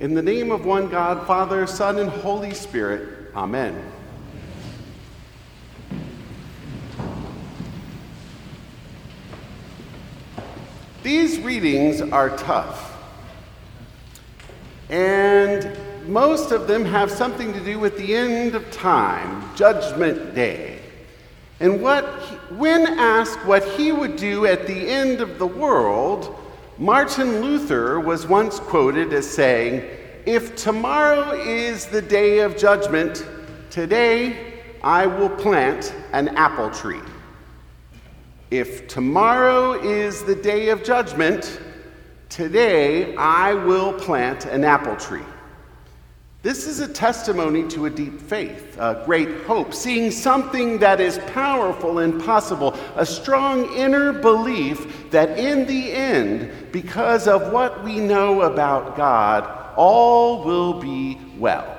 In the name of one God, Father, Son, and Holy Spirit, Amen. These readings are tough. And most of them have something to do with the end of time, Judgment Day. And what, when asked what he would do at the end of the world, Martin Luther was once quoted as saying, If tomorrow is the day of judgment, today I will plant an apple tree. If tomorrow is the day of judgment, today I will plant an apple tree. This is a testimony to a deep faith, a great hope, seeing something that is powerful and possible, a strong inner belief that in the end, because of what we know about God, all will be well.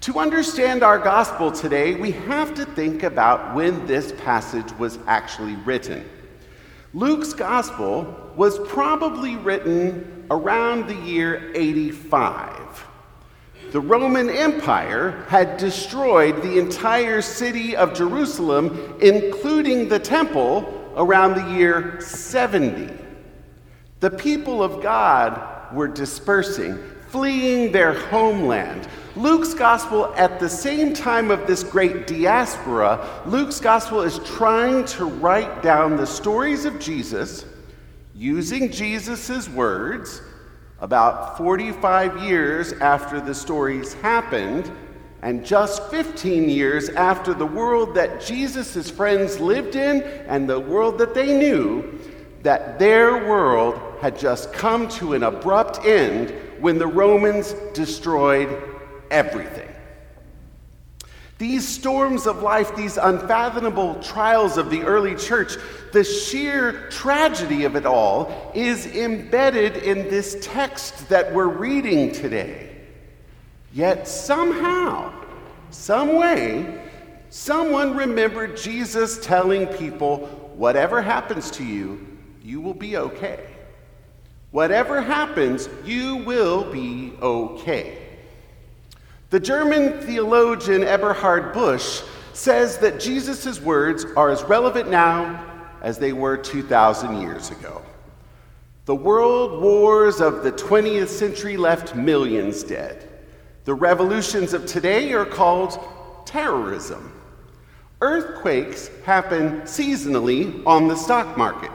To understand our gospel today, we have to think about when this passage was actually written. Luke's gospel was probably written around the year 85 the Roman Empire had destroyed the entire city of Jerusalem, including the temple, around the year 70. The people of God were dispersing, fleeing their homeland. Luke's gospel, at the same time of this great diaspora, Luke's gospel is trying to write down the stories of Jesus using Jesus' words about 45 years after the stories happened, and just 15 years after the world that Jesus' friends lived in and the world that they knew, that their world had just come to an abrupt end when the Romans destroyed everything. These storms of life, these unfathomable trials of the early church, the sheer tragedy of it all is embedded in this text that we're reading today. Yet somehow, some way, someone remembered Jesus telling people, whatever happens to you, you will be okay. Whatever happens, you will be okay. The German theologian Eberhard Busch says that Jesus' words are as relevant now as they were 2,000 years ago. The world wars of the 20th century left millions dead. The revolutions of today are called terrorism. Earthquakes happen seasonally on the stock market.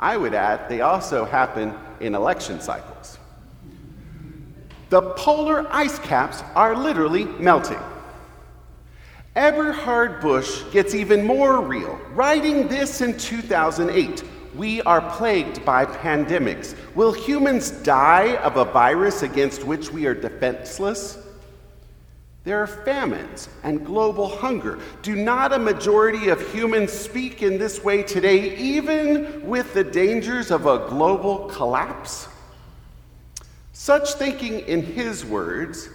I would add, they also happen in election cycles. The polar ice caps are literally melting. Eberhard Busch gets even more real. Writing this in 2008, we are plagued by pandemics. Will humans die of a virus against which we are defenseless? There are famines and global hunger. Do not a majority of humans speak in this way today, even with the dangers of a global collapse? Such thinking, in his words,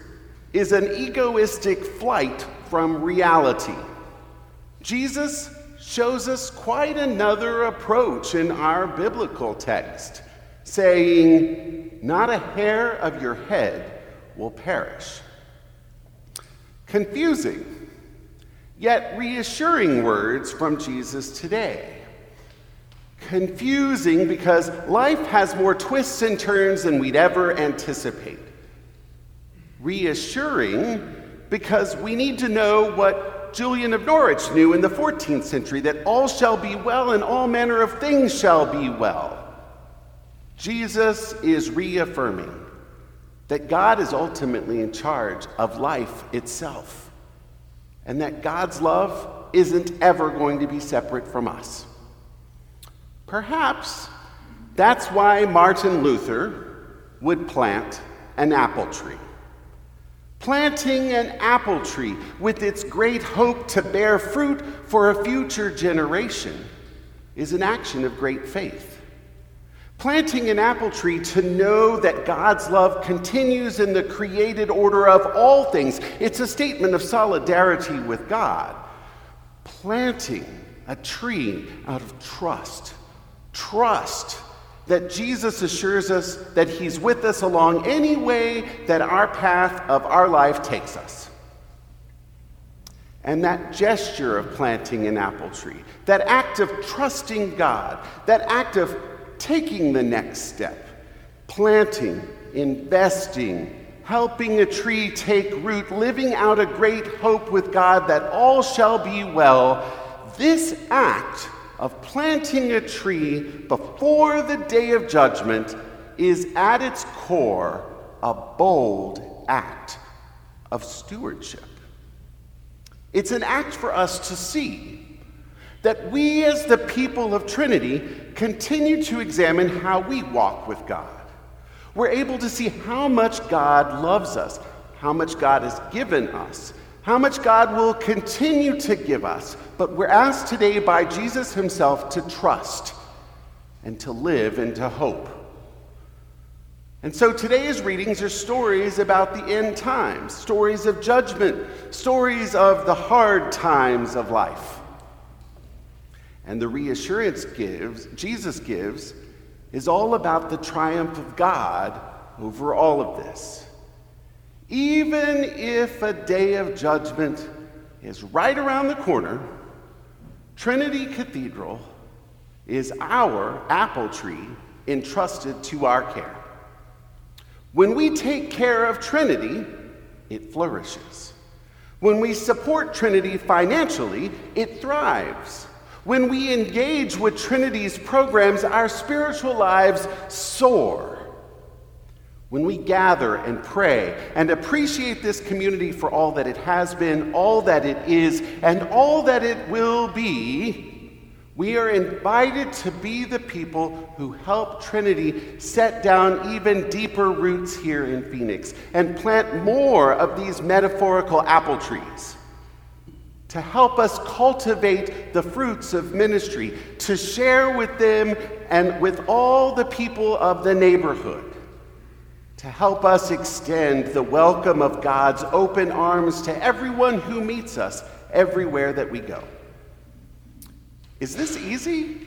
is an egoistic flight from reality. Jesus shows us quite another approach in our biblical text, saying, Not a hair of your head will perish. Confusing, yet reassuring words from Jesus today confusing because life has more twists and turns than we'd ever anticipate. Reassuring because we need to know what Julian of Norwich knew in the 14th century that all shall be well and all manner of things shall be well. Jesus is reaffirming that God is ultimately in charge of life itself and that God's love isn't ever going to be separate from us. Perhaps that's why Martin Luther would plant an apple tree. Planting an apple tree with its great hope to bear fruit for a future generation is an action of great faith. Planting an apple tree to know that God's love continues in the created order of all things, it's a statement of solidarity with God. Planting a tree out of trust Trust that Jesus assures us that He's with us along any way that our path of our life takes us. And that gesture of planting an apple tree, that act of trusting God, that act of taking the next step, planting, investing, helping a tree take root, living out a great hope with God that all shall be well, this act of planting a tree before the day of judgment is at its core a bold act of stewardship. It's an act for us to see that we, as the people of Trinity, continue to examine how we walk with God. We're able to see how much God loves us, how much God has given us, how much God will continue to give us. But we're asked today by Jesus himself to trust and to live and to hope. And so today's readings are stories about the end times, stories of judgment, stories of the hard times of life. And the reassurance gives, Jesus gives is all about the triumph of God over all of this. Even if a day of judgment is right around the corner, Trinity Cathedral is our apple tree entrusted to our care. When we take care of Trinity, it flourishes. When we support Trinity financially, it thrives. When we engage with Trinity's programs, our spiritual lives soar. When we gather and pray and appreciate this community for all that it has been, all that it is, and all that it will be, we are invited to be the people who help Trinity set down even deeper roots here in Phoenix and plant more of these metaphorical apple trees to help us cultivate the fruits of ministry, to share with them and with all the people of the neighborhood, to help us extend the welcome of God's open arms to everyone who meets us everywhere that we go. Is this easy?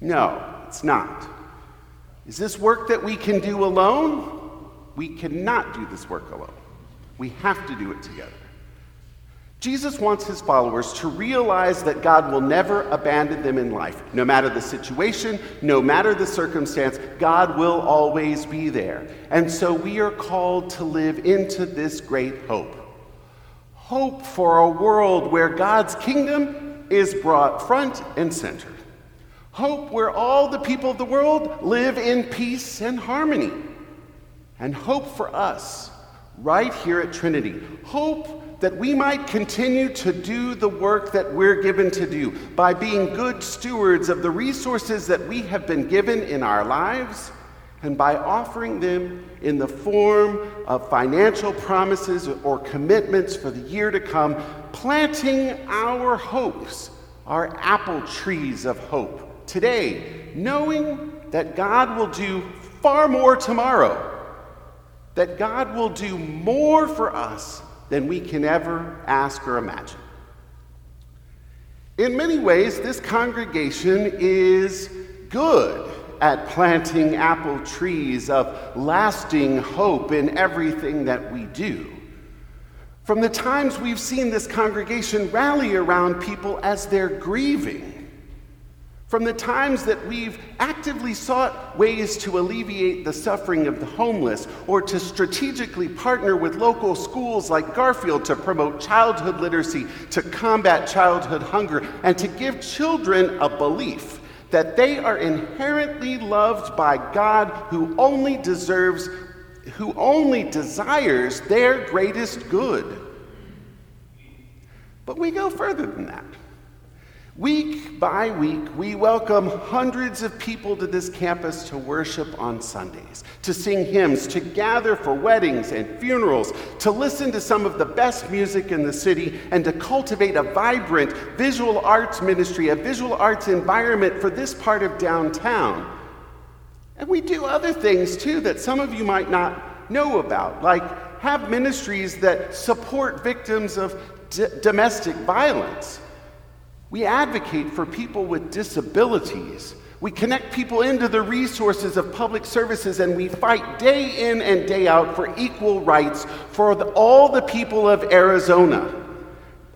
No, it's not. Is this work that we can do alone? We cannot do this work alone. We have to do it together. Jesus wants his followers to realize that God will never abandon them in life. No matter the situation, no matter the circumstance, God will always be there. And so we are called to live into this great hope. Hope for a world where God's kingdom is brought front and center. Hope where all the people of the world live in peace and harmony. And hope for us right here at Trinity. Hope that we might continue to do the work that we're given to do by being good stewards of the resources that we have been given in our lives and by offering them in the form of financial promises or commitments for the year to come, planting our hopes, our apple trees of hope today, knowing that God will do far more tomorrow, that God will do more for us than we can ever ask or imagine. In many ways, this congregation is good at planting apple trees of lasting hope in everything that we do. From the times we've seen this congregation rally around people as they're grieving, from the times that we've actively sought ways to alleviate the suffering of the homeless or to strategically partner with local schools like Garfield to promote childhood literacy, to combat childhood hunger, and to give children a belief that they are inherently loved by God who only deserves, who only desires their greatest good. But we go further than that. Week by week, we welcome hundreds of people to this campus to worship on Sundays, to sing hymns, to gather for weddings and funerals, to listen to some of the best music in the city, and to cultivate a vibrant visual arts ministry, a visual arts environment for this part of downtown. And we do other things too that some of you might not know about, like have ministries that support victims of d- domestic violence we advocate for people with disabilities We connect people into the resources of public services and we fight day in and day out for equal rights for the, all the people of Arizona,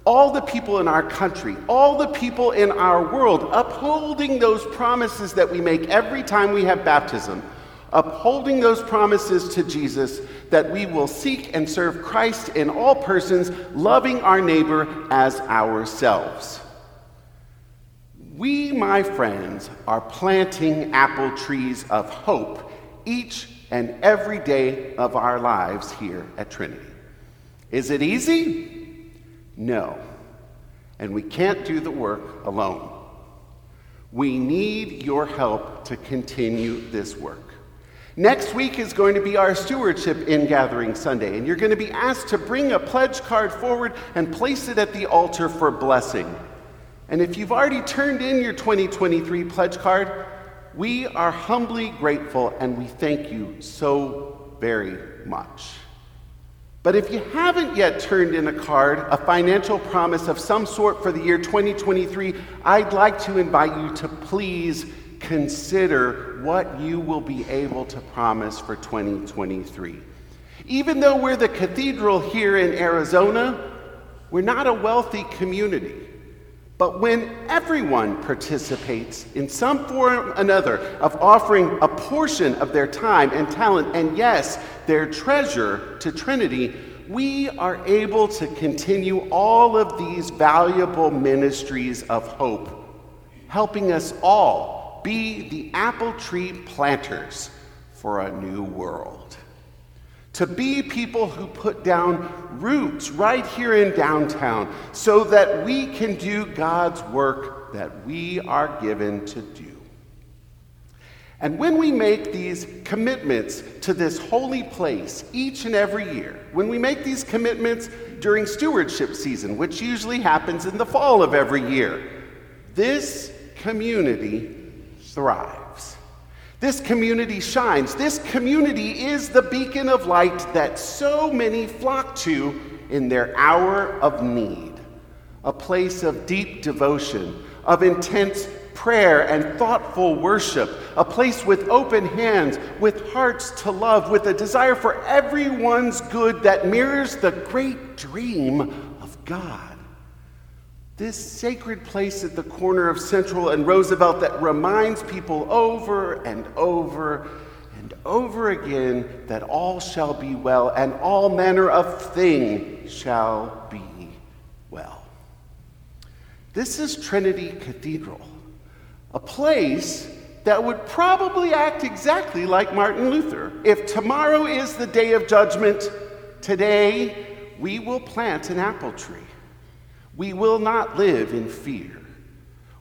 all the people in our country, all the people in our world, upholding those promises that we make every time we have baptism, upholding those promises to Jesus that we will seek and serve Christ in all persons, loving our neighbor as ourselves. We, my friends, are planting apple trees of hope each and every day of our lives here at Trinity. Is it easy? No. And we can't do the work alone. We need your help to continue this work. Next week is going to be our stewardship in Gathering Sunday, and you're going to be asked to bring a pledge card forward and place it at the altar for blessing. And if you've already turned in your 2023 pledge card, we are humbly grateful and we thank you so very much. But if you haven't yet turned in a card, a financial promise of some sort for the year 2023, I'd like to invite you to please consider what you will be able to promise for 2023. Even though we're the cathedral here in Arizona, we're not a wealthy community. But when everyone participates in some form or another of offering a portion of their time and talent, and yes, their treasure to Trinity, we are able to continue all of these valuable ministries of hope, helping us all be the apple tree planters for a new world to be people who put down roots right here in downtown so that we can do God's work that we are given to do. And when we make these commitments to this holy place each and every year, when we make these commitments during stewardship season, which usually happens in the fall of every year, this community thrives. This community shines. This community is the beacon of light that so many flock to in their hour of need. A place of deep devotion, of intense prayer and thoughtful worship, a place with open hands, with hearts to love, with a desire for everyone's good that mirrors the great dream of God. This sacred place at the corner of Central and Roosevelt that reminds people over and over and over again that all shall be well and all manner of thing shall be well. This is Trinity Cathedral, a place that would probably act exactly like Martin Luther. If tomorrow is the day of judgment, today we will plant an apple tree. We will not live in fear.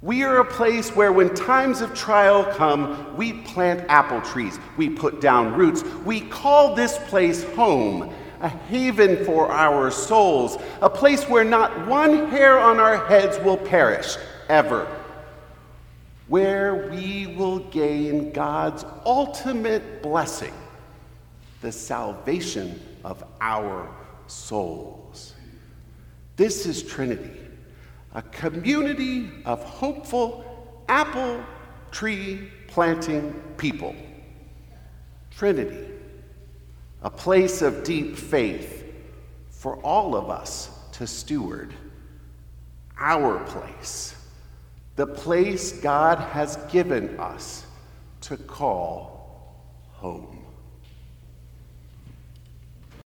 We are a place where, when times of trial come, we plant apple trees, we put down roots, we call this place home, a haven for our souls, a place where not one hair on our heads will perish, ever, where we will gain God's ultimate blessing, the salvation of our souls. This is Trinity, a community of hopeful apple tree planting people. Trinity, a place of deep faith for all of us to steward. Our place, the place God has given us to call home.